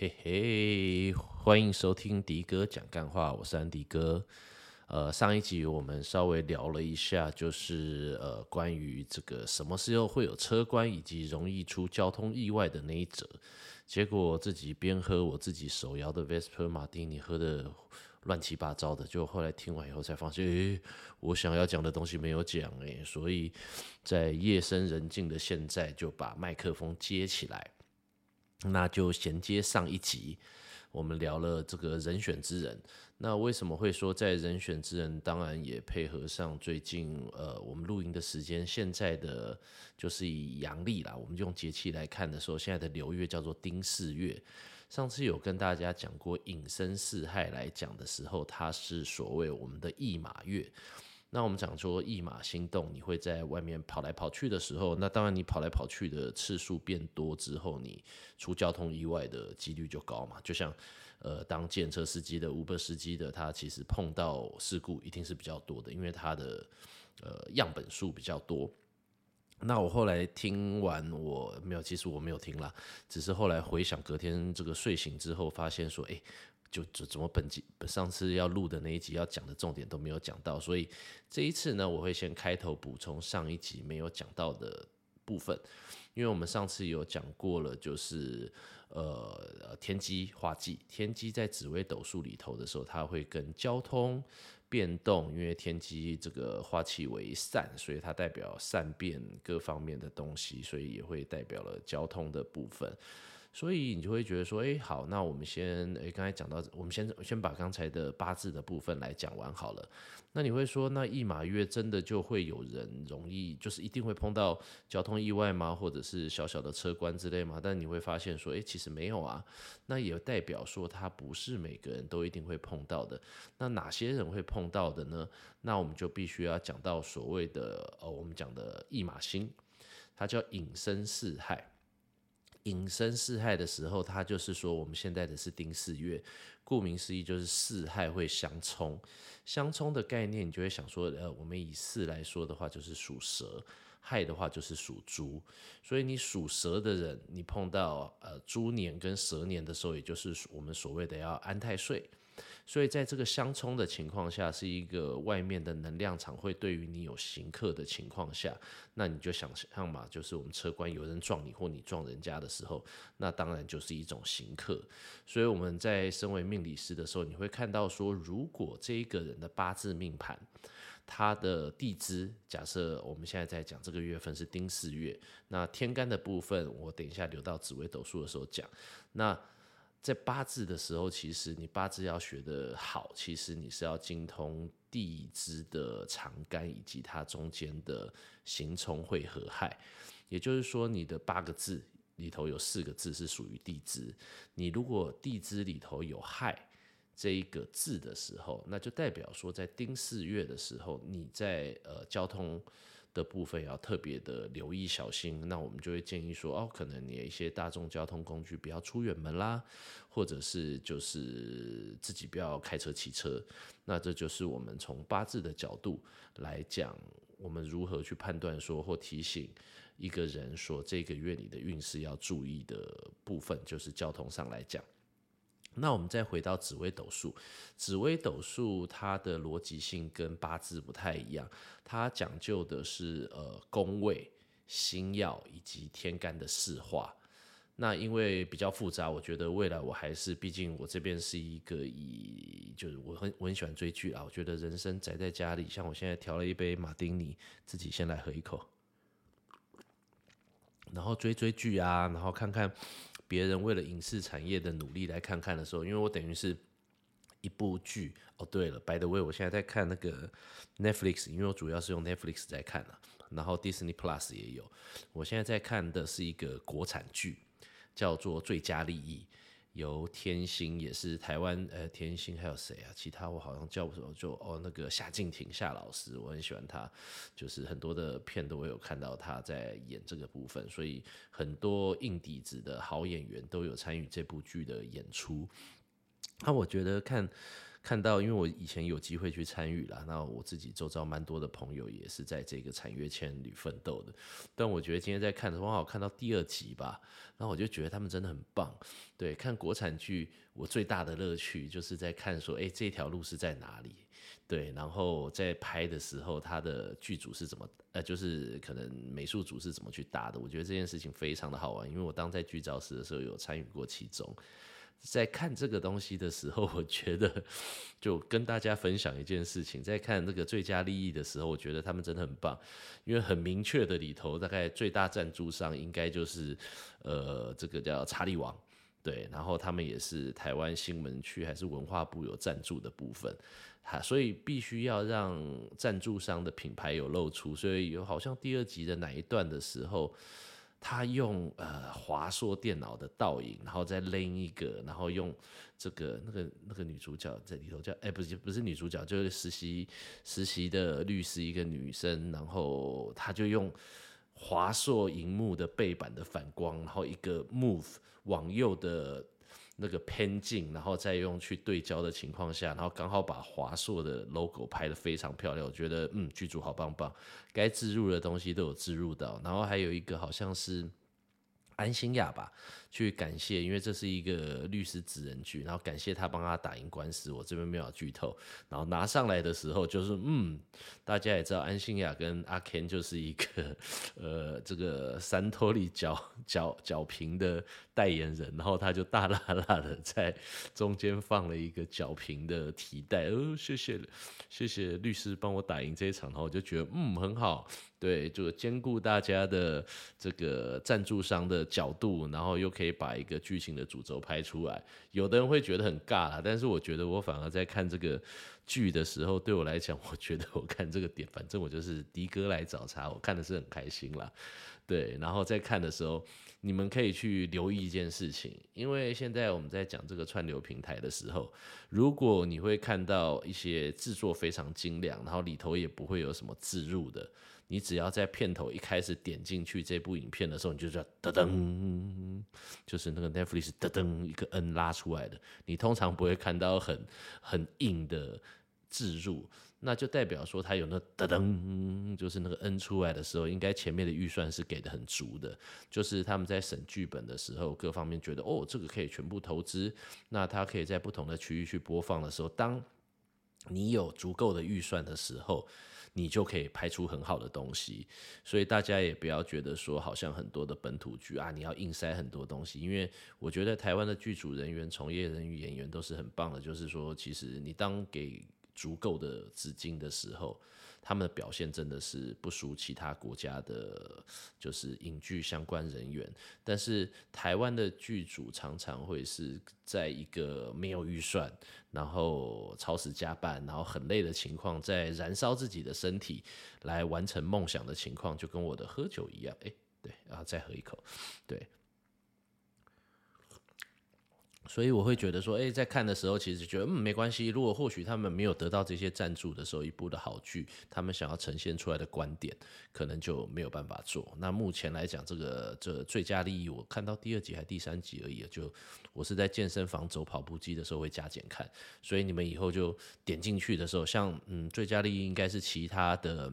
嘿嘿，欢迎收听迪哥讲干话，我是安迪哥。呃，上一集我们稍微聊了一下，就是呃关于这个什么时候会有车关以及容易出交通意外的那一则。结果自己边喝我自己手摇的 Vesper Martini，喝的乱七八糟的。就后来听完以后才发现，诶，我想要讲的东西没有讲诶，所以在夜深人静的现在，就把麦克风接起来，那就衔接上一集，我们聊了这个人选之人。那为什么会说在人选之人？当然也配合上最近呃，我们录音的时间，现在的就是以阳历啦，我们用节气来看的时候，现在的流月叫做丁巳月。上次有跟大家讲过寅申四害来讲的时候，它是所谓我们的驿马月。那我们讲说一马心动，你会在外面跑来跑去的时候，那当然你跑来跑去的次数变多之后，你出交通意外的几率就高嘛，就像。呃，当计程车司机的、Uber 司机的，他其实碰到事故一定是比较多的，因为他的呃样本数比较多。那我后来听完，我没有，其实我没有听啦，只是后来回想，隔天这个睡醒之后，发现说，哎，就怎么本集上次要录的那一集要讲的重点都没有讲到，所以这一次呢，我会先开头补充上一集没有讲到的部分，因为我们上次有讲过了，就是。呃，天机化忌，天机在紫微斗数里头的时候，它会跟交通变动，因为天机这个化气为善，所以它代表善变各方面的东西，所以也会代表了交通的部分。所以你就会觉得说，哎，好，那我们先，哎，刚才讲到，我们先先把刚才的八字的部分来讲完好了。那你会说，那驿马月真的就会有人容易，就是一定会碰到交通意外吗？或者是小小的车关之类吗？但你会发现说，诶，其实没有啊。那也代表说，它不是每个人都一定会碰到的。那哪些人会碰到的呢？那我们就必须要讲到所谓的，呃，我们讲的驿马星，它叫隐身四害。引申四害的时候，它就是说我们现在的是丁四月，顾名思义就是四害会相冲。相冲的概念，你就会想说，呃，我们以四来说的话，就是属蛇；亥的话就是属猪。所以你属蛇的人，你碰到呃猪年跟蛇年的时候，也就是我们所谓的要安太岁。所以在这个相冲的情况下，是一个外面的能量场会对于你有行克的情况下，那你就想象嘛，就是我们车关有人撞你或你撞人家的时候，那当然就是一种行克。所以我们在身为命理师的时候，你会看到说，如果这一个人的八字命盘，它的地支，假设我们现在在讲这个月份是丁巳月，那天干的部分，我等一下留到紫微斗数的时候讲，那。在八字的时候，其实你八字要学得好，其实你是要精通地支的长干以及它中间的刑冲会合害。也就是说，你的八个字里头有四个字是属于地支。你如果地支里头有亥这一个字的时候，那就代表说在丁巳月的时候，你在呃交通。的部分要特别的留意小心，那我们就会建议说，哦，可能你一些大众交通工具不要出远门啦，或者是就是自己不要开车骑车。那这就是我们从八字的角度来讲，我们如何去判断说或提醒一个人说，这个月你的运势要注意的部分，就是交通上来讲。那我们再回到紫微斗数，紫微斗数它的逻辑性跟八字不太一样，它讲究的是呃宫位、星曜以及天干的四化。那因为比较复杂，我觉得未来我还是，毕竟我这边是一个以就是我很我很喜欢追剧啊，我觉得人生宅在家里，像我现在调了一杯马丁尼，自己先来喝一口，然后追追剧啊，然后看看。别人为了影视产业的努力来看看的时候，因为我等于是一部剧哦。对了，by the way，我现在在看那个 Netflix，因为我主要是用 Netflix 在看啊，然后 Disney Plus 也有。我现在在看的是一个国产剧，叫做《最佳利益》。由天星也是台湾呃天星还有谁啊？其他我好像叫不出，就哦那个夏静婷夏老师，我很喜欢他，就是很多的片都会有看到他在演这个部分，所以很多硬底子的好演员都有参与这部剧的演出。那我觉得看看到，因为我以前有机会去参与啦，那我自己周遭蛮多的朋友也是在这个产业圈里奋斗的。但我觉得今天在看的时候，刚好看到第二集吧，然后我就觉得他们真的很棒。对，看国产剧，我最大的乐趣就是在看说，哎，这条路是在哪里？对，然后在拍的时候，他的剧组是怎么，呃，就是可能美术组是怎么去搭的？我觉得这件事情非常的好玩，因为我当在剧照室的时候有参与过其中。在看这个东西的时候，我觉得就跟大家分享一件事情。在看那个最佳利益的时候，我觉得他们真的很棒，因为很明确的里头，大概最大赞助商应该就是呃这个叫查理王，对，然后他们也是台湾新闻区还是文化部有赞助的部分，哈，所以必须要让赞助商的品牌有露出，所以有好像第二集的哪一段的时候。他用呃华硕电脑的倒影，然后再拎一个，然后用这个那个那个女主角在里头叫哎、不是不是女主角，就是实习实习的律师一个女生，然后他就用华硕荧幕的背板的反光，然后一个 move 往右的。那个偏镜，然后再用去对焦的情况下，然后刚好把华硕的 logo 拍得非常漂亮。我觉得，嗯，剧组好棒棒，该置入的东西都有置入到。然后还有一个好像是安心亚吧。去感谢，因为这是一个律师职人剧，然后感谢他帮他打赢官司。我这边没有剧透，然后拿上来的时候就是，嗯，大家也知道安心亚跟阿 Ken 就是一个呃这个三托利角角角屏的代言人，然后他就大剌剌的在中间放了一个角屏的提袋，哦，谢谢谢谢律师帮我打赢这一场，然后我就觉得嗯很好，对，就兼顾大家的这个赞助商的角度，然后又。可以把一个剧情的主轴拍出来，有的人会觉得很尬啦，但是我觉得我反而在看这个剧的时候，对我来讲，我觉得我看这个点，反正我就是迪哥来找茬，我看的是很开心啦。对，然后在看的时候，你们可以去留意一件事情，因为现在我们在讲这个串流平台的时候，如果你会看到一些制作非常精良，然后里头也不会有什么自入的。你只要在片头一开始点进去这部影片的时候，你就叫噔噔，就是那个 Netflix 噔噔一个 N 拉出来的。你通常不会看到很很硬的置入，那就代表说它有那噔噔，就是那个 N 出来的时候，应该前面的预算是给的很足的。就是他们在审剧本的时候，各方面觉得哦，这个可以全部投资，那它可以在不同的区域去播放的时候，当你有足够的预算的时候。你就可以拍出很好的东西，所以大家也不要觉得说好像很多的本土剧啊，你要硬塞很多东西，因为我觉得台湾的剧组人员、从业人员、演员都是很棒的，就是说，其实你当给足够的资金的时候。他们的表现真的是不输其他国家的，就是影剧相关人员。但是台湾的剧组常常会是在一个没有预算，然后超时加班，然后很累的情况，在燃烧自己的身体来完成梦想的情况，就跟我的喝酒一样。哎，对，然后再喝一口，对。所以我会觉得说，诶，在看的时候，其实觉得嗯没关系。如果或许他们没有得到这些赞助的时候，一部的好剧，他们想要呈现出来的观点，可能就没有办法做。那目前来讲，这个这最佳利益，我看到第二集还第三集而已。就我是在健身房走跑步机的时候会加减看，所以你们以后就点进去的时候，像嗯最佳利益应该是其他的。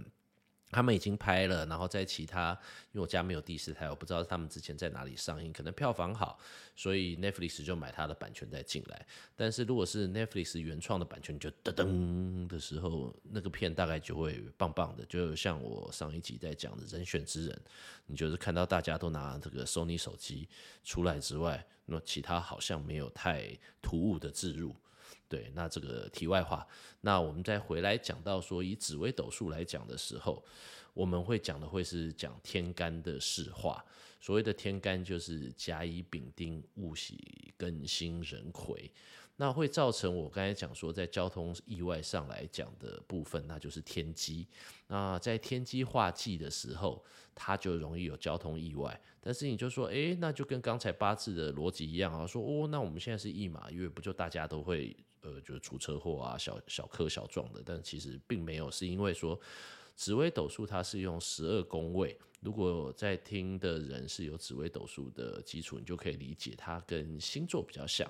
他们已经拍了，然后在其他，因为我家没有第四台，我不知道他们之前在哪里上映，可能票房好，所以 Netflix 就买它的版权再进来。但是如果是 Netflix 原创的版权，就噔噔的时候，那个片大概就会棒棒的，就像我上一集在讲的《人选之人》，你就是看到大家都拿这个 Sony 手机出来之外，那其他好像没有太突兀的置入。对，那这个题外话，那我们再回来讲到说，以紫微斗数来讲的时候，我们会讲的会是讲天干的事化。所谓的天干就是甲乙丙丁戊己庚辛壬癸，那会造成我刚才讲说，在交通意外上来讲的部分，那就是天机。那在天机化忌的时候，它就容易有交通意外。但是你就说，诶，那就跟刚才八字的逻辑一样啊，说哦，那我们现在是驿马月，不就大家都会。呃，就是出车祸啊，小小磕小撞的，但其实并没有，是因为说紫微斗数它是用十二宫位，如果在听的人是有紫微斗数的基础，你就可以理解它跟星座比较像。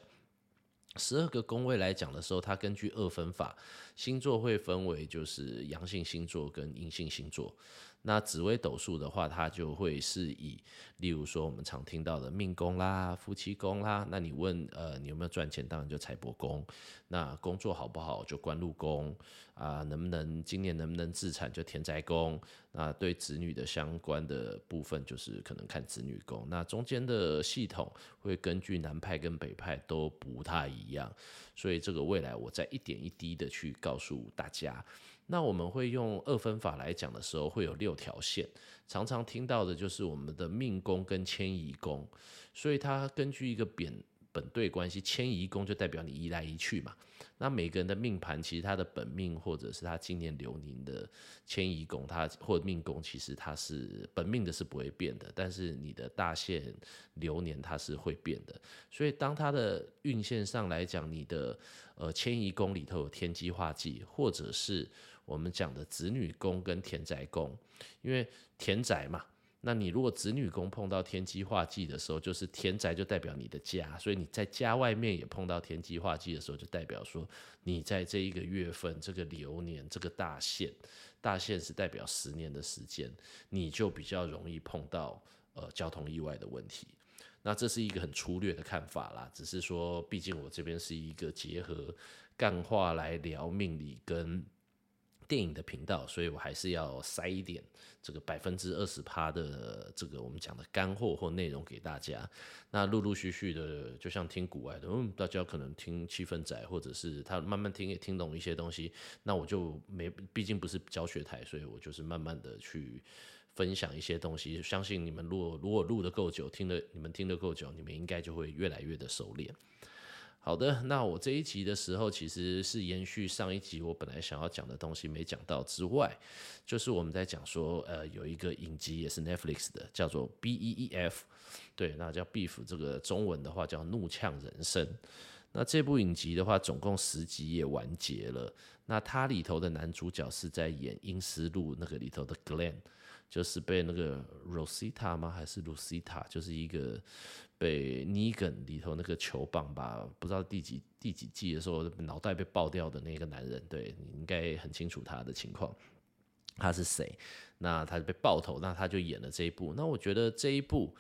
十二个宫位来讲的时候，它根据二分法，星座会分为就是阳性星座跟阴性星座。那紫微斗数的话，它就会是以，例如说我们常听到的命宫啦、夫妻宫啦。那你问呃，你有没有赚钱？当然就财帛宫。那工作好不好？就官禄宫啊，能不能今年能不能自产？就田宅宫。那对子女的相关的部分，就是可能看子女宫。那中间的系统会根据南派跟北派都不太一样，所以这个未来我再一点一滴的去告诉大家。那我们会用二分法来讲的时候，会有六条线，常常听到的就是我们的命宫跟迁移宫，所以它根据一个扁本对关系，迁移宫就代表你移来移去嘛。那每个人的命盘，其实他的本命或者是他今年流年的迁移宫，他或命宫，其实它是本命的是不会变的，但是你的大限流年它是会变的。所以当它的运线上来讲，你的呃迁移宫里头有天机化忌，或者是我们讲的子女宫跟田宅宫，因为田宅嘛，那你如果子女宫碰到天机化忌的时候，就是田宅就代表你的家，所以你在家外面也碰到天机化忌的时候，就代表说你在这一个月份这个流年这个大限，大限是代表十年的时间，你就比较容易碰到呃交通意外的问题。那这是一个很粗略的看法啦，只是说，毕竟我这边是一个结合干话来聊命理跟。电影的频道，所以我还是要塞一点这个百分之二十趴的这个我们讲的干货或内容给大家。那陆陆续续的，就像听古外的，嗯，大家可能听气氛仔，或者是他慢慢听也听懂一些东西。那我就没，毕竟不是教学台，所以我就是慢慢的去分享一些东西。相信你们如果如果录得够久，听得你们听得够久，你们应该就会越来越的熟练。好的，那我这一集的时候，其实是延续上一集我本来想要讲的东西没讲到之外，就是我们在讲说，呃，有一个影集也是 Netflix 的，叫做 B E E F，对，那叫 Beef，这个中文的话叫怒呛人生。那这部影集的话，总共十集也完结了。那它里头的男主角是在演《阴尸路》那个里头的 Glenn，就是被那个 Rosita 吗？还是 Lucita？就是一个。被 Negan 里头那个球棒吧，不知道第几第几季的时候脑袋被爆掉的那个男人，对，你应该很清楚他的情况，他是谁？那他就被爆头，那他就演了这一部。那我觉得这一部。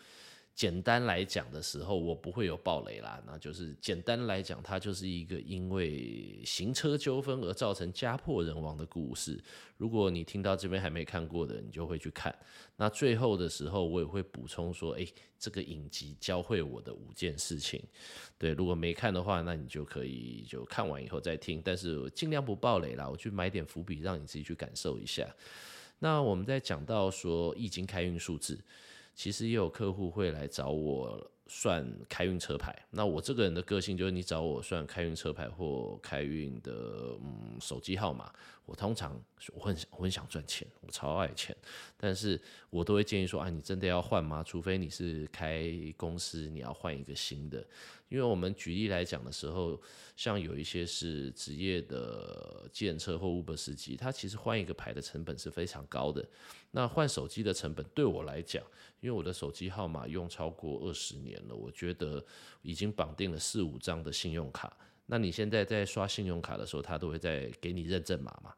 简单来讲的时候，我不会有爆雷啦。那就是简单来讲，它就是一个因为行车纠纷而造成家破人亡的故事。如果你听到这边还没看过的，你就会去看。那最后的时候，我也会补充说，诶，这个影集教会我的五件事情。对，如果没看的话，那你就可以就看完以后再听。但是尽量不爆雷啦，我去埋点伏笔，让你自己去感受一下。那我们在讲到说易经开运数字。其实也有客户会来找我算开运车牌，那我这个人的个性就是，你找我算开运车牌或开运的嗯手机号码，我通常我很我很想赚钱，我超爱钱，但是我都会建议说，啊，你真的要换吗？除非你是开公司，你要换一个新的。因为我们举例来讲的时候，像有一些是职业的计程车或 Uber 司机，他其实换一个牌的成本是非常高的。那换手机的成本对我来讲，因为我的手机号码用超过二十年我觉得已经绑定了四五张的信用卡。那你现在在刷信用卡的时候，他都会在给你认证码嘛？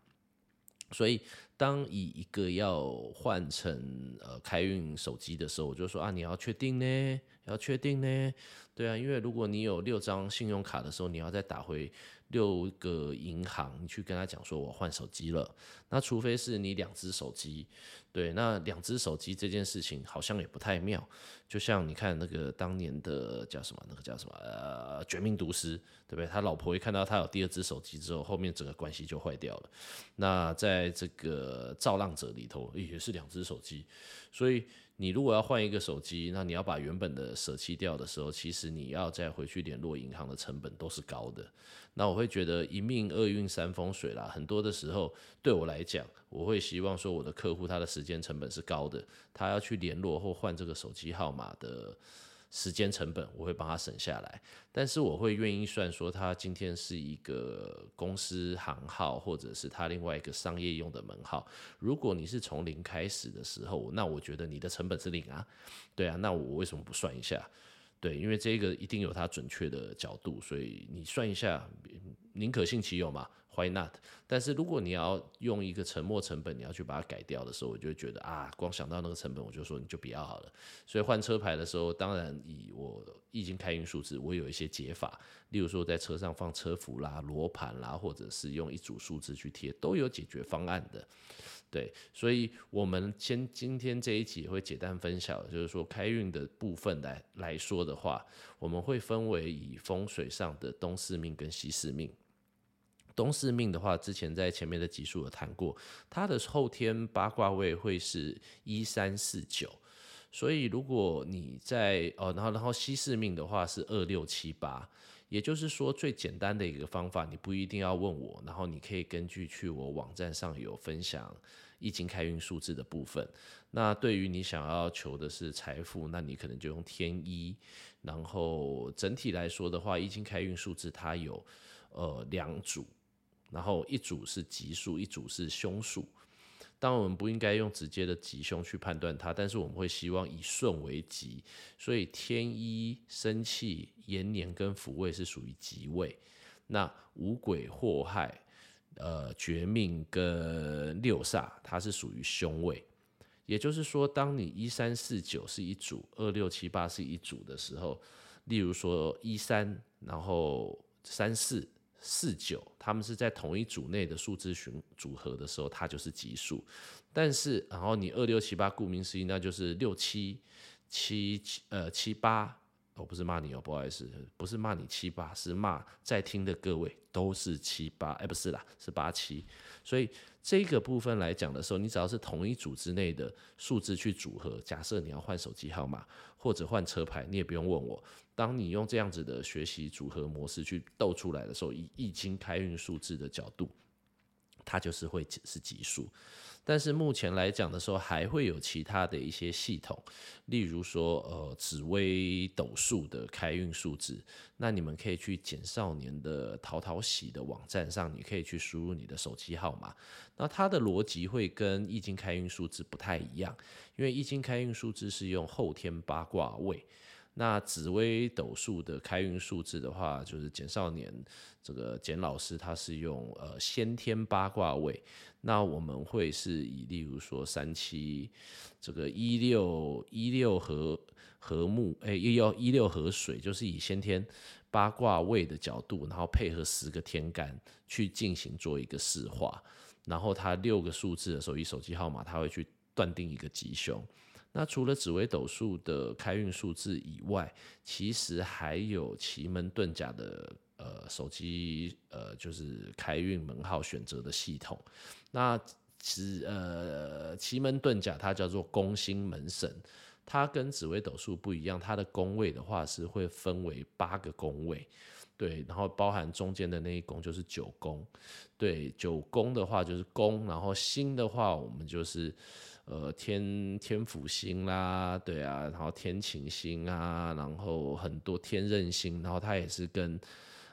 所以，当以一个要换成呃开运手机的时候，我就说啊，你要确定呢，要确定呢，对啊，因为如果你有六张信用卡的时候，你要再打回六个银行，你去跟他讲说我换手机了，那除非是你两只手机。对，那两只手机这件事情好像也不太妙，就像你看那个当年的叫什么，那个叫什么呃，绝命毒师，对不对？他老婆一看到他有第二只手机之后，后面整个关系就坏掉了。那在这个造浪者里头也是两只手机，所以。你如果要换一个手机，那你要把原本的舍弃掉的时候，其实你要再回去联络银行的成本都是高的。那我会觉得一命二运三风水啦，很多的时候对我来讲，我会希望说我的客户他的时间成本是高的，他要去联络或换这个手机号码的。时间成本我会帮他省下来，但是我会愿意算说他今天是一个公司行号，或者是他另外一个商业用的门号。如果你是从零开始的时候，那我觉得你的成本是零啊，对啊，那我为什么不算一下？对，因为这个一定有它准确的角度，所以你算一下，宁可信其有嘛。Why not？但是如果你要用一个沉没成本，你要去把它改掉的时候，我就觉得啊，光想到那个成本，我就说你就不要好了。所以换车牌的时候，当然以我已经开运数字，我有一些解法，例如说在车上放车符啦、罗盘啦，或者是用一组数字去贴，都有解决方案的。对，所以我们先今天这一集会简单分享，就是说开运的部分来来说的话，我们会分为以风水上的东四命跟西四命。东四命的话，之前在前面的集数有谈过，它的后天八卦位会是一三四九，所以如果你在哦，然后然后西四命的话是二六七八，也就是说最简单的一个方法，你不一定要问我，然后你可以根据去我网站上有分享易经开运数字的部分。那对于你想要求的是财富，那你可能就用天一，然后整体来说的话，易经开运数字它有呃两组。然后一组是吉数，一组是凶数。当然我们不应该用直接的吉凶去判断它，但是我们会希望以顺为吉。所以天一生气、延年跟福位是属于吉位。那五鬼祸害、呃绝命跟六煞，它是属于凶位。也就是说，当你一三四九是一组，二六七八是一组的时候，例如说一三，然后三四。四九，他们是在同一组内的数字群组合的时候，它就是奇数。但是，然后你二六七八，顾名思义，那就是六七七七呃七八。我不是骂你哦，不好意思，不是骂你七八，是骂在听的各位都是七八。哎，不是啦，是八七。所以这个部分来讲的时候，你只要是同一组之内的数字去组合，假设你要换手机号码或者换车牌，你也不用问我。当你用这样子的学习组合模式去斗出来的时候，以易经开运数字的角度，它就是会是吉数。但是目前来讲的时候，还会有其他的一些系统，例如说呃紫微斗数的开运数字。那你们可以去简少年的淘淘喜的网站上，你可以去输入你的手机号码。那它的逻辑会跟易经开运数字不太一样，因为易经开运数字是用后天八卦位。那紫微斗数的开运数字的话，就是简少年这个简老师他是用呃先天八卦位，那我们会是以例如说三七这个一六一六合合木哎一六一六合水，就是以先天八卦位的角度，然后配合十个天干去进行做一个示化，然后它六个数字的时候，以手机号码它会去断定一个吉凶。那除了紫微斗数的开运数字以外，其实还有奇门遁甲的呃手机呃就是开运门号选择的系统。那其呃奇门遁甲它叫做宫星门神，它跟紫微斗数不一样，它的宫位的话是会分为八个宫位，对，然后包含中间的那一宫就是九宫，对，九宫的话就是宫，然后星的话我们就是。呃，天天府星啦，对啊，然后天琴星啊，然后很多天任星，然后它也是跟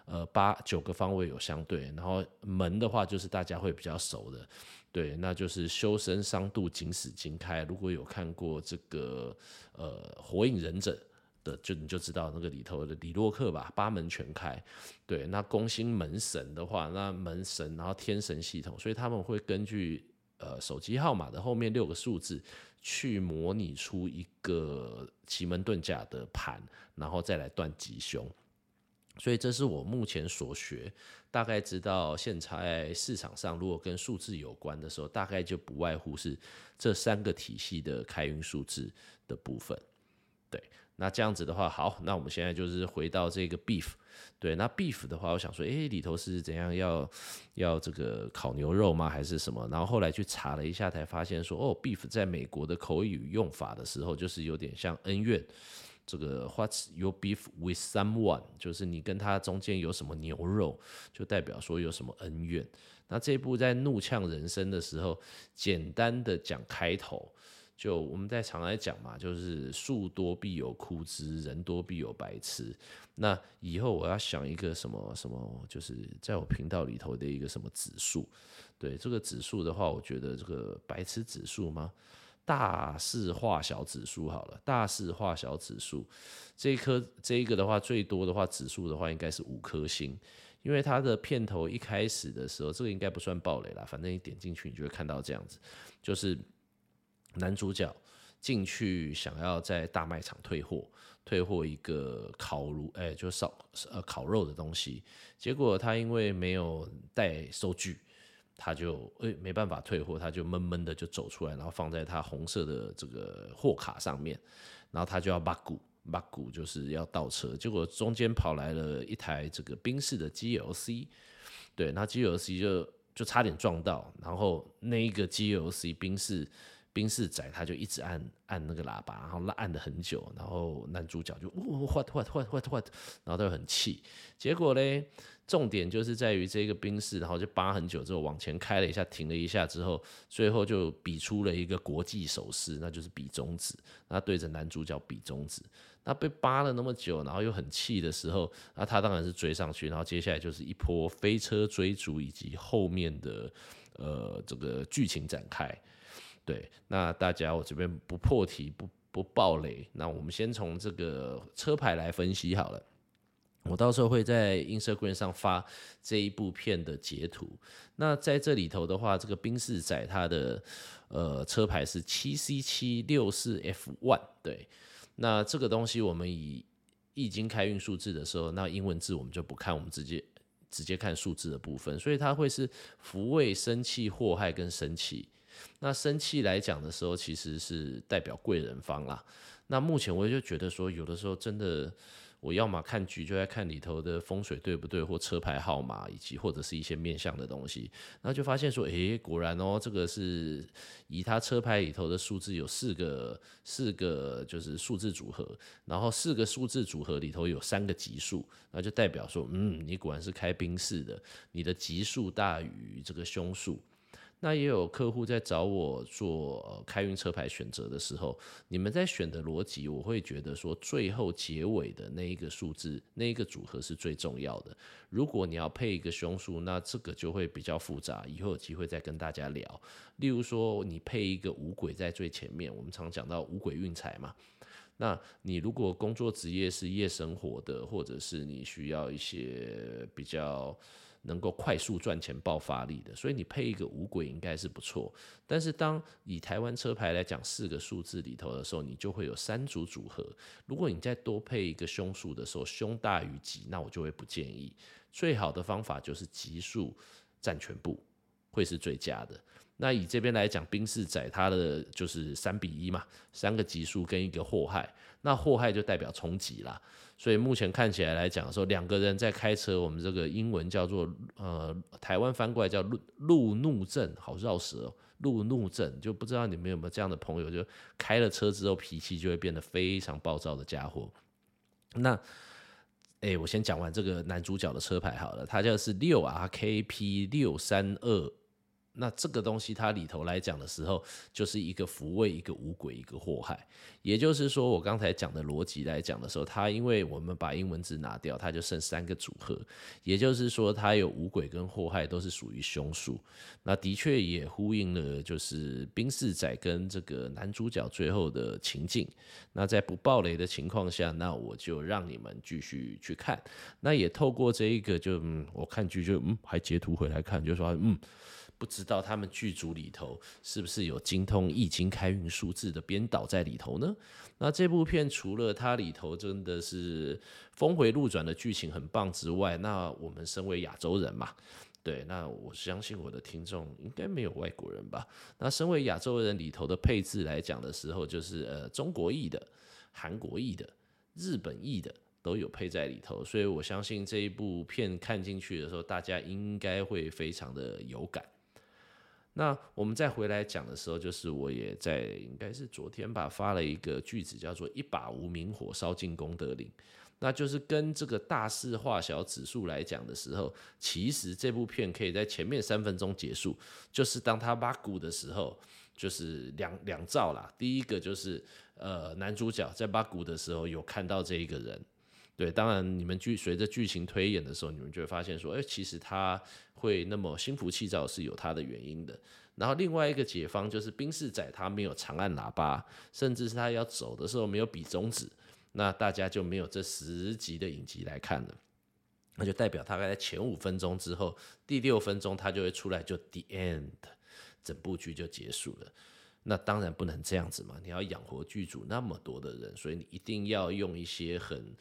呃八九个方位有相对，然后门的话就是大家会比较熟的，对，那就是修身伤度景死金开。如果有看过这个呃火影忍者的，就你就知道那个里头的李洛克吧，八门全开。对，那宫心门神的话，那门神然后天神系统，所以他们会根据。呃，手机号码的后面六个数字，去模拟出一个奇门遁甲的盘，然后再来断吉凶。所以这是我目前所学，大概知道现在市场上如果跟数字有关的时候，大概就不外乎是这三个体系的开运数字的部分。那这样子的话，好，那我们现在就是回到这个 beef。对，那 beef 的话，我想说，诶，里头是怎样要要这个烤牛肉吗？还是什么？然后后来去查了一下，才发现说，哦，beef 在美国的口语用法的时候，就是有点像恩怨。这个 What's your beef with someone？就是你跟他中间有什么牛肉，就代表说有什么恩怨。那这部在怒呛人生的时候，简单的讲开头。就我们在常来讲嘛，就是树多必有枯枝，人多必有白痴。那以后我要想一个什么什么，就是在我频道里头的一个什么指数。对这个指数的话，我觉得这个白痴指数吗？大事化小指数好了，大事化小指数这一颗这一个的话，最多的话指数的话应该是五颗星，因为它的片头一开始的时候，这个应该不算暴雷啦，反正你点进去你就会看到这样子，就是男主角进去想要在大卖场退货，退货一个烤炉，哎、就烧呃烤肉的东西，结果他因为没有带收据。他就诶、欸、没办法退货，他就闷闷的就走出来，然后放在他红色的这个货卡上面，然后他就要把股把股就是要倒车，结果中间跑来了一台这个宾士的 GLC，对，那 GLC 就就差点撞到，然后那一个 GLC 宾士宾士仔他就一直按按那个喇叭，然后按了很久，然后男主角就呜，what what what what what，然后他就很气，结果嘞。重点就是在于这个宾士，然后就扒很久之后往前开了一下，停了一下之后，最后就比出了一个国际手势，那就是比中指，那对着男主角比中指。那被扒了那么久，然后又很气的时候，那他当然是追上去，然后接下来就是一波飞车追逐以及后面的呃这个剧情展开。对，那大家我这边不破题不不爆雷，那我们先从这个车牌来分析好了。我到时候会在 Instagram 上发这一部片的截图。那在这里头的话，这个宾士仔它的呃车牌是七 C 七六四 F one。对，那这个东西我们以液晶开运数字的时候，那英文字我们就不看，我们直接直接看数字的部分。所以它会是福位、生气、祸害跟生气。那生气来讲的时候，其实是代表贵人方啦。那目前我就觉得说，有的时候真的。我要么看局，就在看里头的风水对不对，或车牌号码，以及或者是一些面向的东西，然后就发现说，诶，果然哦，这个是以他车牌里头的数字有四个，四个就是数字组合，然后四个数字组合里头有三个级数，那就代表说，嗯，你果然是开宾士的，你的级数大于这个凶数。那也有客户在找我做呃开运车牌选择的时候，你们在选的逻辑，我会觉得说最后结尾的那一个数字，那一个组合是最重要的。如果你要配一个凶数，那这个就会比较复杂，以后有机会再跟大家聊。例如说，你配一个五鬼在最前面，我们常讲到五鬼运财嘛。那你如果工作职业是夜生活的，或者是你需要一些比较。能够快速赚钱、爆发力的，所以你配一个五鬼应该是不错。但是当以台湾车牌来讲，四个数字里头的时候，你就会有三组组合。如果你再多配一个凶数的时候，凶大于吉，那我就会不建议。最好的方法就是吉数占全部，会是最佳的。那以这边来讲，宾士仔它的就是三比一嘛，三个吉数跟一个祸害，那祸害就代表冲击啦。所以目前看起来来讲说，两个人在开车，我们这个英文叫做呃，台湾翻过来叫路路怒症，好绕舌哦，路怒症，就不知道你们有没有这样的朋友，就开了车之后脾气就会变得非常暴躁的家伙。那，哎、我先讲完这个男主角的车牌好了，他叫是六 RKP 六三二。那这个东西它里头来讲的时候，就是一个福位，一个五鬼，一个祸害。也就是说，我刚才讲的逻辑来讲的时候，它因为我们把英文字拿掉，它就剩三个组合。也就是说，它有五鬼跟祸害都是属于凶数。那的确也呼应了，就是宾士仔跟这个男主角最后的情境。那在不爆雷的情况下，那我就让你们继续去看。那也透过这一个就，就嗯，我看剧就嗯，还截图回来看，就说嗯。不知道他们剧组里头是不是有精通易经开运数字的编导在里头呢？那这部片除了它里头真的是峰回路转的剧情很棒之外，那我们身为亚洲人嘛，对，那我相信我的听众应该没有外国人吧？那身为亚洲人里头的配置来讲的时候，就是呃中国裔的、韩国裔的、日本裔的都有配在里头，所以我相信这一部片看进去的时候，大家应该会非常的有感。那我们再回来讲的时候，就是我也在应该是昨天吧，发了一个句子，叫做“一把无名火烧尽功德林”。那就是跟这个大事化小指数来讲的时候，其实这部片可以在前面三分钟结束，就是当他挖骨的时候，就是两两兆啦。第一个就是呃男主角在挖骨的时候有看到这一个人，对，当然你们剧随着剧情推演的时候，你们就会发现说，哎，其实他会那么心浮气躁是有他的原因的。然后另外一个解方就是宾士仔他没有长按喇叭，甚至是他要走的时候没有比中指，那大家就没有这十集的影集来看了。那就代表大概在前五分钟之后，第六分钟他就会出来，就 the end，整部剧就结束了。那当然不能这样子嘛，你要养活剧组那么多的人，所以你一定要用一些很。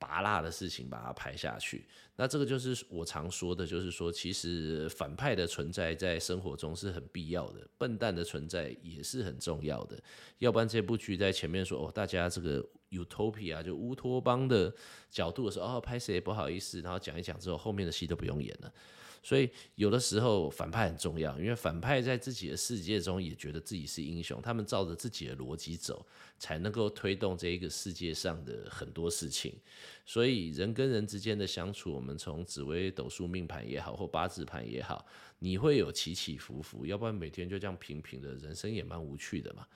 拔辣的事情把它拍下去，那这个就是我常说的，就是说，其实反派的存在在生活中是很必要的，笨蛋的存在也是很重要的，要不然这部剧在前面说哦，大家这个 Utopia 就乌托邦的角度的时候，哦，拍谁不好意思，然后讲一讲之后，后面的戏都不用演了。所以有的时候反派很重要，因为反派在自己的世界中也觉得自己是英雄，他们照着自己的逻辑走，才能够推动这一个世界上的很多事情。所以人跟人之间的相处，我们从紫微斗数命盘也好，或八字盘也好，你会有起起伏伏，要不然每天就这样平平的，人生也蛮无趣的嘛。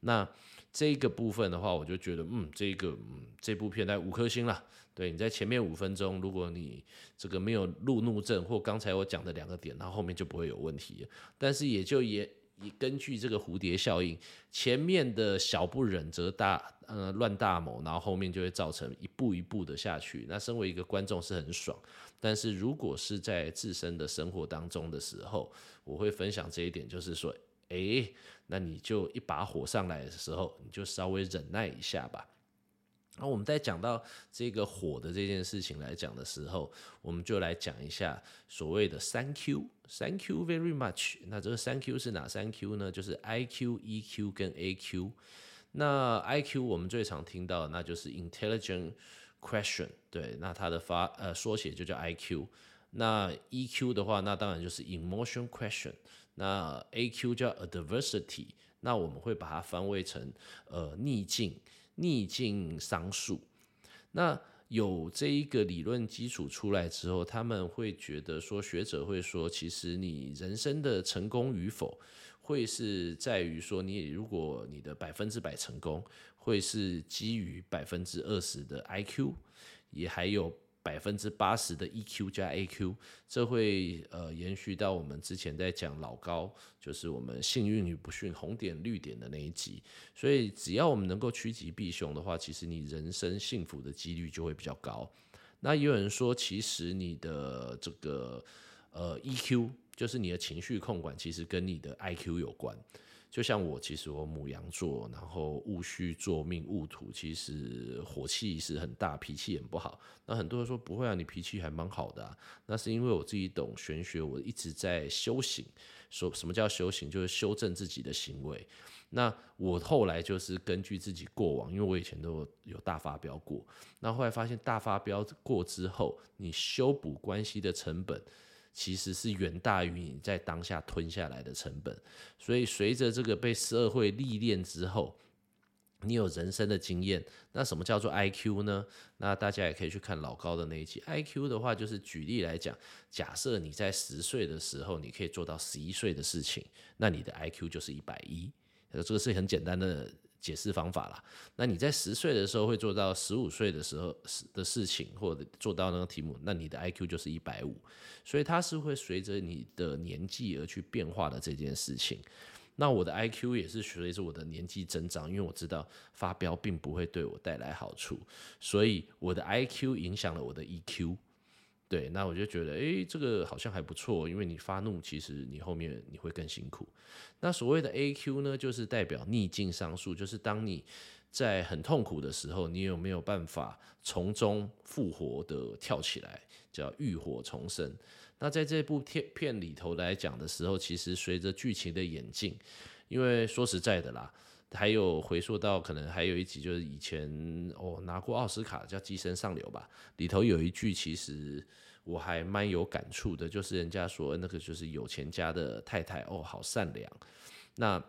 那这个部分的话，我就觉得，嗯，这个，嗯，这部片在五颗星了。对，你在前面五分钟，如果你这个没有路怒症，或刚才我讲的两个点，然后后面就不会有问题。但是也就也也根据这个蝴蝶效应，前面的小不忍则大呃乱大谋，然后后面就会造成一步一步的下去。那身为一个观众是很爽，但是如果是在自身的生活当中的时候，我会分享这一点，就是说，哎，那你就一把火上来的时候，你就稍微忍耐一下吧。那我们在讲到这个火的这件事情来讲的时候，我们就来讲一下所谓的三 Q，Thank you very much。那这个三 Q 是哪三 Q 呢？就是 I Q、E Q 跟 A Q。那 I Q 我们最常听到的那就是 Intelligent Question，对，那它的发呃缩写就叫 I Q。那 E Q 的话，那当然就是 Emotion Question。那 A Q 叫 Adversity，那我们会把它翻译成呃逆境。逆境商数，那有这一个理论基础出来之后，他们会觉得说，学者会说，其实你人生的成功与否，会是在于说，你如果你的百分之百成功，会是基于百分之二十的 IQ，也还有。百分之八十的 EQ 加 AQ，这会呃延续到我们之前在讲老高，就是我们幸运与不幸红点绿点的那一集。所以只要我们能够趋吉避凶的话，其实你人生幸福的几率就会比较高。那也有人说，其实你的这个呃 EQ，就是你的情绪控管，其实跟你的 IQ 有关。就像我，其实我母羊座，然后戊戌坐命戊土，其实火气是很大，脾气很不好。那很多人说不会啊，你脾气还蛮好的啊。那是因为我自己懂玄学，我一直在修行。说什么叫修行？就是修正自己的行为。那我后来就是根据自己过往，因为我以前都有大发飙过。那后来发现大发飙过之后，你修补关系的成本。其实是远大于你在当下吞下来的成本，所以随着这个被社会历练之后，你有人生的经验。那什么叫做 IQ 呢？那大家也可以去看老高的那一集。IQ 的话，就是举例来讲，假设你在十岁的时候，你可以做到十一岁的事情，那你的 IQ 就是一百一。这个是很简单的。解释方法啦，那你在十岁的时候会做到十五岁的时候的事情，或者做到那个题目，那你的 IQ 就是一百五，所以它是会随着你的年纪而去变化的这件事情。那我的 IQ 也是随着我的年纪增长，因为我知道发飙并不会对我带来好处，所以我的 IQ 影响了我的 EQ。对，那我就觉得，诶，这个好像还不错，因为你发怒，其实你后面你会更辛苦。那所谓的 AQ 呢，就是代表逆境上数，就是当你在很痛苦的时候，你有没有办法从中复活的跳起来，叫浴火重生。那在这部片片里头来讲的时候，其实随着剧情的演进，因为说实在的啦。还有回溯到可能还有一集，就是以前哦拿过奥斯卡叫《寄生上流》吧，里头有一句其实我还蛮有感触的，就是人家说那个就是有钱家的太太哦好善良，那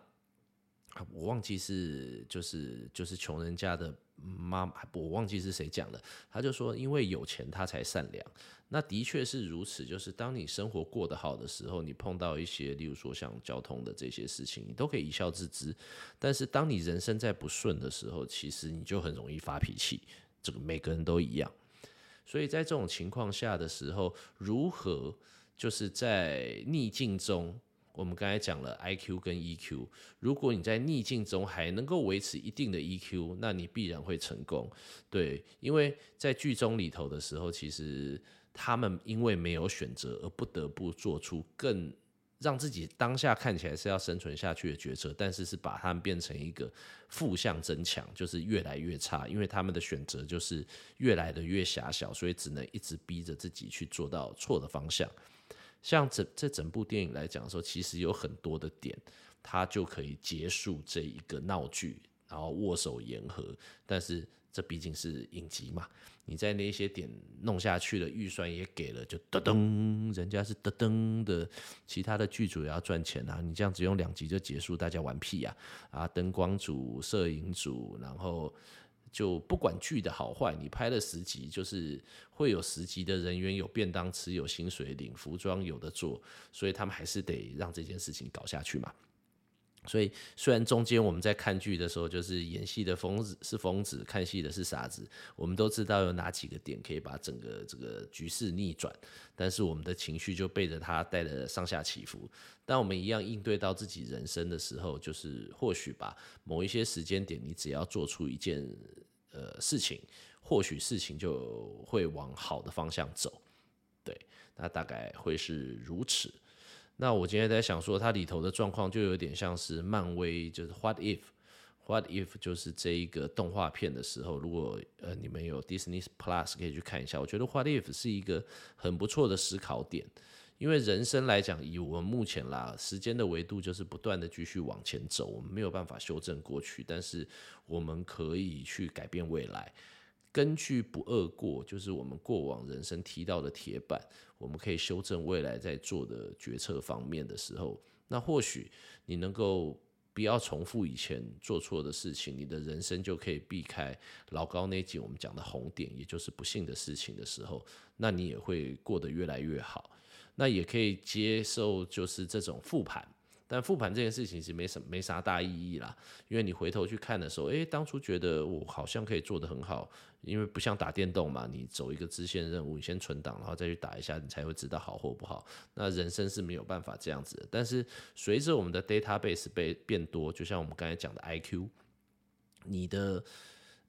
我忘记是就是就是穷人家的妈妈，我忘记是谁讲的，他就说因为有钱他才善良。那的确是如此，就是当你生活过得好的时候，你碰到一些，例如说像交通的这些事情，你都可以一笑置之。但是当你人生在不顺的时候，其实你就很容易发脾气，这个每个人都一样。所以在这种情况下的时候，如何就是在逆境中，我们刚才讲了 IQ 跟 EQ，如果你在逆境中还能够维持一定的 EQ，那你必然会成功。对，因为在剧中里头的时候，其实他们因为没有选择而不得不做出更。让自己当下看起来是要生存下去的决策，但是是把他们变成一个负向增强，就是越来越差，因为他们的选择就是越来的越狭小，所以只能一直逼着自己去做到错的方向。像这这整部电影来讲的时候，其实有很多的点，它就可以结束这一个闹剧，然后握手言和，但是。这毕竟是影集嘛，你在那些点弄下去了，预算也给了，就噔噔，人家是噔噔的，其他的剧组也要赚钱啊，你这样子用两集就结束，大家玩屁呀！啊，灯光组、摄影组，然后就不管剧的好坏，你拍了十集，就是会有十集的人员有便当吃，有薪水领，服装有的做，所以他们还是得让这件事情搞下去嘛。所以，虽然中间我们在看剧的时候，就是演戏的疯子是疯子，看戏的是傻子，我们都知道有哪几个点可以把整个这个局势逆转，但是我们的情绪就背着他带着上下起伏。当我们一样应对到自己人生的时候，就是或许吧，某一些时间点，你只要做出一件呃事情，或许事情就会往好的方向走。对，那大概会是如此。那我今天在想说，它里头的状况就有点像是漫威，就是 What If，What If 就是这一个动画片的时候，如果呃你们有 Disney Plus 可以去看一下，我觉得 What If 是一个很不错的思考点，因为人生来讲，以我们目前啦时间的维度，就是不断的继续往前走，我们没有办法修正过去，但是我们可以去改变未来。根据不二过，就是我们过往人生提到的铁板，我们可以修正未来在做的决策方面的时候，那或许你能够不要重复以前做错的事情，你的人生就可以避开老高那集我们讲的红点，也就是不幸的事情的时候，那你也会过得越来越好。那也可以接受就是这种复盘。但复盘这件事情其实没什么没啥大意义啦，因为你回头去看的时候，诶，当初觉得我好像可以做得很好，因为不像打电动嘛，你走一个支线任务，你先存档，然后再去打一下，你才会知道好或不好。那人生是没有办法这样子的，但是随着我们的 database 被变多，就像我们刚才讲的 IQ，你的。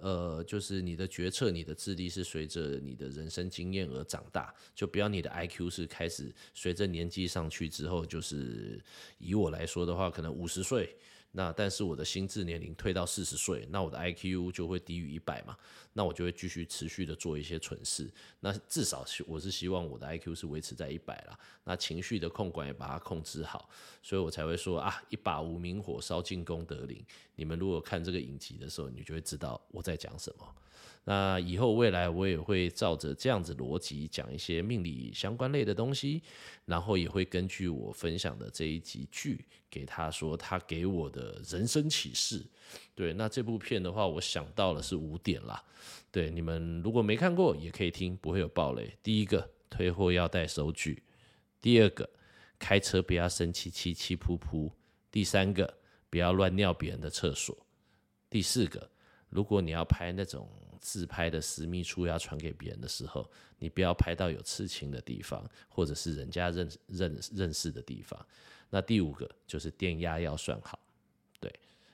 呃，就是你的决策、你的智力是随着你的人生经验而长大，就不要你的 IQ 是开始随着年纪上去之后，就是以我来说的话，可能五十岁。那但是我的心智年龄退到四十岁，那我的 IQ 就会低于一百嘛，那我就会继续持续的做一些蠢事。那至少我是希望我的 IQ 是维持在一百啦。那情绪的控管也把它控制好，所以我才会说啊，一把无名火烧进功德林。你们如果看这个影集的时候，你就会知道我在讲什么。那以后未来我也会照着这样子逻辑讲一些命理相关类的东西，然后也会根据我分享的这一集剧给他说他给我的人生启示。对，那这部片的话，我想到了是五点啦。对，你们如果没看过也可以听，不会有暴雷。第一个，退货要带收据；第二个，开车不要生气气气噗噗；第三个，不要乱尿别人的厕所；第四个，如果你要拍那种。自拍的私密处要传给别人的时候，你不要拍到有刺青的地方，或者是人家认认认识的地方。那第五个就是电压要算好。对，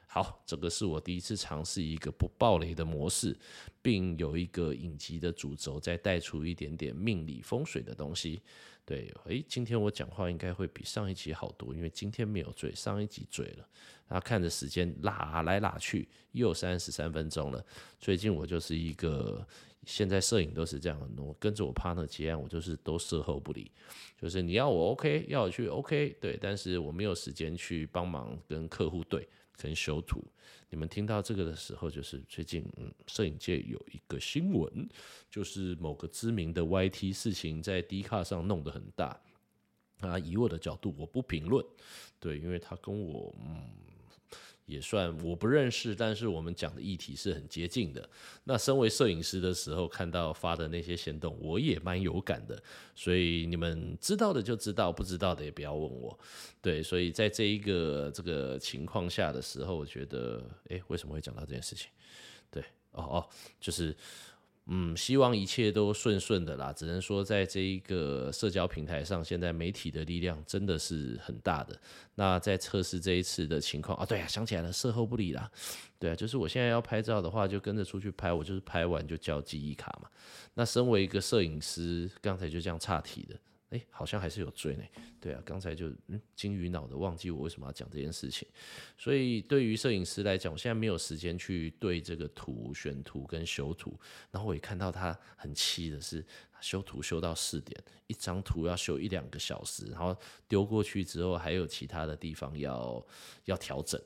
好，这个是我第一次尝试一个不爆雷的模式，并有一个影集的主轴，再带出一点点命理风水的东西。对，诶，今天我讲话应该会比上一集好多，因为今天没有醉，上一集醉了。然后看着时间拉来拉去，又三十三分钟了。最近我就是一个，现在摄影都是这样，我跟着我 partner 结案，我就是都售后不理，就是你要我 OK，要我去 OK，对，但是我没有时间去帮忙跟客户对，跟修图。你们听到这个的时候，就是最近嗯，摄影界有一个新闻，就是某个知名的 YT 事情在 D 卡上弄得很大。啊，以我的角度，我不评论，对，因为他跟我嗯。也算我不认识，但是我们讲的议题是很接近的。那身为摄影师的时候，看到发的那些行动，我也蛮有感的。所以你们知道的就知道，不知道的也不要问我。对，所以在这一个这个情况下的时候，我觉得，诶，为什么会讲到这件事情？对，哦哦，就是嗯，希望一切都顺顺的啦。只能说，在这一个社交平台上，现在媒体的力量真的是很大的。那在测试这一次的情况啊，对啊，想起来了，事后不理啦。对啊，就是我现在要拍照的话，就跟着出去拍，我就是拍完就交记忆卡嘛。那身为一个摄影师，刚才就这样岔题的。哎、好像还是有追呢。对啊，刚才就嗯，金鱼脑的忘记我为什么要讲这件事情。所以对于摄影师来讲，我现在没有时间去对这个图、选图跟修图。然后我也看到他很气的是，修图修到四点，一张图要修一两个小时，然后丢过去之后还有其他的地方要要调整。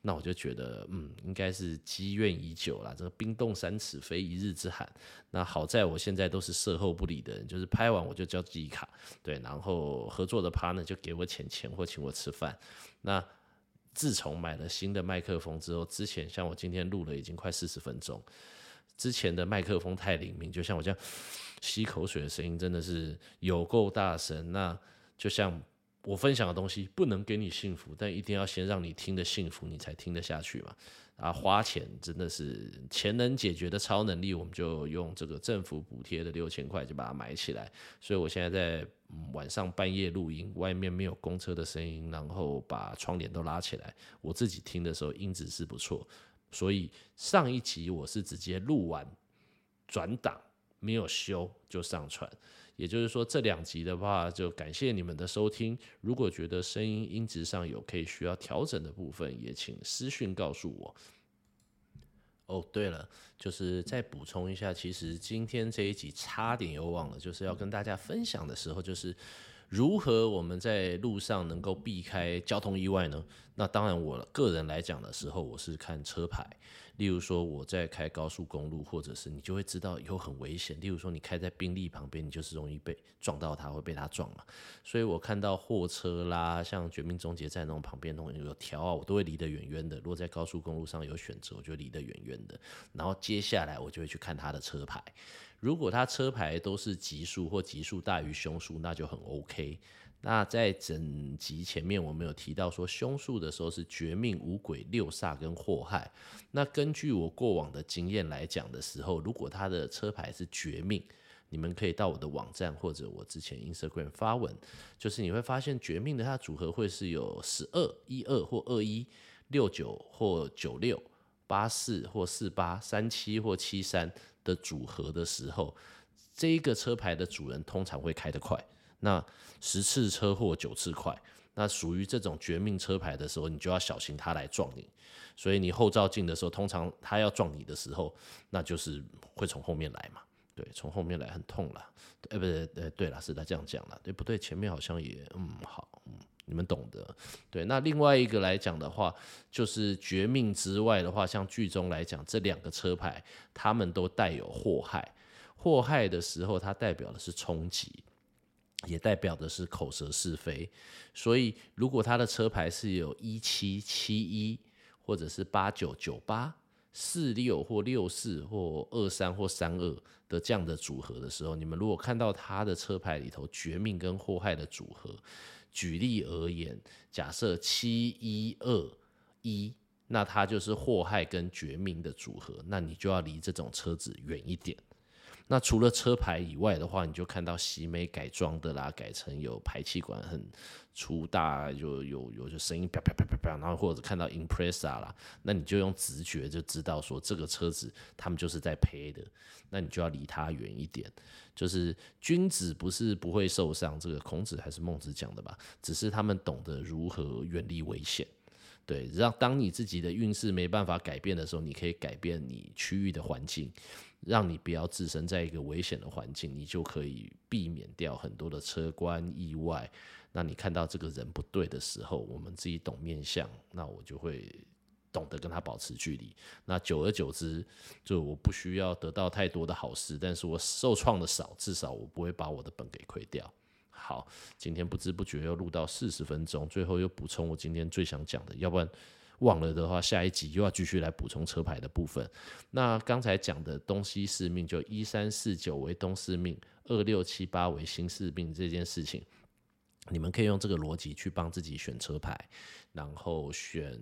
那我就觉得，嗯，应该是积怨已久了。这个冰冻三尺非一日之寒。那好在我现在都是售后不理的人，就是拍完我就交记忆卡，对，然后合作的 partner 就给我钱钱或请我吃饭。那自从买了新的麦克风之后，之前像我今天录了已经快四十分钟，之前的麦克风太灵敏，就像我这样吸口水的声音真的是有够大声。那就像。我分享的东西不能给你幸福，但一定要先让你听得幸福，你才听得下去嘛。啊，花钱真的是钱能解决的超能力，我们就用这个政府补贴的六千块就把它买起来。所以我现在在晚上半夜录音，外面没有公车的声音，然后把窗帘都拉起来，我自己听的时候音质是不错。所以上一集我是直接录完转档，没有修就上传。也就是说，这两集的话，就感谢你们的收听。如果觉得声音音质上有可以需要调整的部分，也请私讯告诉我。哦，对了，就是再补充一下，其实今天这一集差点又忘了，就是要跟大家分享的时候，就是如何我们在路上能够避开交通意外呢？那当然，我个人来讲的时候，我是看车牌。例如说，我在开高速公路，或者是你就会知道有很危险。例如说，你开在宾利旁边，你就是容易被撞到它，会被它撞嘛。所以我看到货车啦，像绝命终结站那种旁边那种有条啊，我都会离得远远的。如果在高速公路上有选择，我就离得远远的。然后接下来我就会去看它的车牌，如果它车牌都是奇数或奇数大于凶数，那就很 OK。那在整集前面，我们有提到说凶数的时候是绝命、五鬼、六煞跟祸害。那根据我过往的经验来讲的时候，如果他的车牌是绝命，你们可以到我的网站或者我之前 Instagram 发文，就是你会发现绝命的它组合会是有十二、一二或二一、六九或九六、八四或四八、三七或七三的组合的时候，这一个车牌的主人通常会开得快。那十次车祸九次快，那属于这种绝命车牌的时候，你就要小心他来撞你。所以你后照镜的时候，通常他要撞你的时候，那就是会从后面来嘛。对，从后面来很痛啦。哎，不对，呃，对了，是他这样讲了。对不对？前面好像也嗯好，嗯，你们懂得。对，那另外一个来讲的话，就是绝命之外的话，像剧中来讲，这两个车牌他们都带有祸害。祸害的时候，它代表的是冲击。也代表的是口舌是非，所以如果他的车牌是有一七七一，或者是八九九八、四六或六四或二三或三二的这样的组合的时候，你们如果看到他的车牌里头绝命跟祸害的组合，举例而言，假设七一二一，那它就是祸害跟绝命的组合，那你就要离这种车子远一点。那除了车牌以外的话，你就看到喜美改装的啦，改成有排气管很粗大，就有有就声音啪啪啪啪啪，然后或者看到 Impreza 啦，那你就用直觉就知道说这个车子他们就是在配的，那你就要离他远一点。就是君子不是不会受伤，这个孔子还是孟子讲的吧？只是他们懂得如何远离危险。对，让当你自己的运势没办法改变的时候，你可以改变你区域的环境。让你不要置身在一个危险的环境，你就可以避免掉很多的车关意外。那你看到这个人不对的时候，我们自己懂面相，那我就会懂得跟他保持距离。那久而久之，就我不需要得到太多的好事，但是我受创的少，至少我不会把我的本给亏掉。好，今天不知不觉又录到四十分钟，最后又补充我今天最想讲的，要不然。忘了的话，下一集又要继续来补充车牌的部分。那刚才讲的东西四命，就一三四九为东四命，二六七八为新四命这件事情，你们可以用这个逻辑去帮自己选车牌，然后选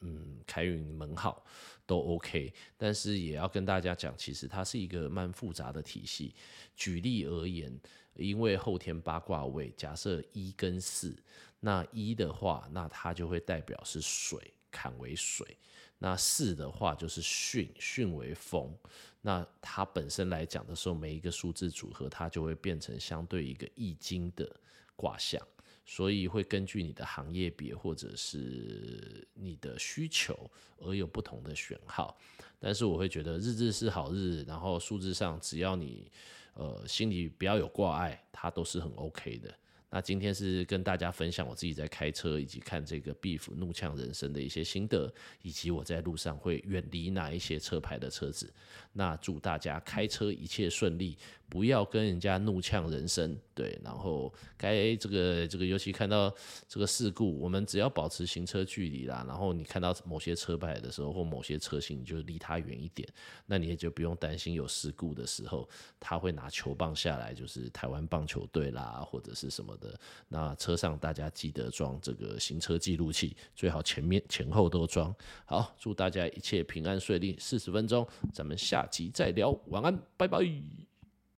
嗯开运门号都 OK，但是也要跟大家讲，其实它是一个蛮复杂的体系。举例而言，因为后天八卦位，假设一跟四，那一的话，那它就会代表是水，坎为水；那四的话就是巽，巽为风。那它本身来讲的时候，每一个数字组合，它就会变成相对一个易经的。卦象，所以会根据你的行业别或者是你的需求而有不同的选号。但是我会觉得日子是好日，然后数字上只要你呃心里不要有挂碍，它都是很 OK 的。那今天是跟大家分享我自己在开车以及看这个 Beef 怒呛人生的一些心得，以及我在路上会远离哪一些车牌的车子。那祝大家开车一切顺利。不要跟人家怒呛人生，对，然后该这个这个，尤其看到这个事故，我们只要保持行车距离啦。然后你看到某些车牌的时候，或某些车型，你就离它远一点，那你也就不用担心有事故的时候，他会拿球棒下来，就是台湾棒球队啦，或者是什么的。那车上大家记得装这个行车记录器，最好前面前后都装。好，祝大家一切平安顺利。四十分钟，咱们下下期再聊，晚安，拜拜。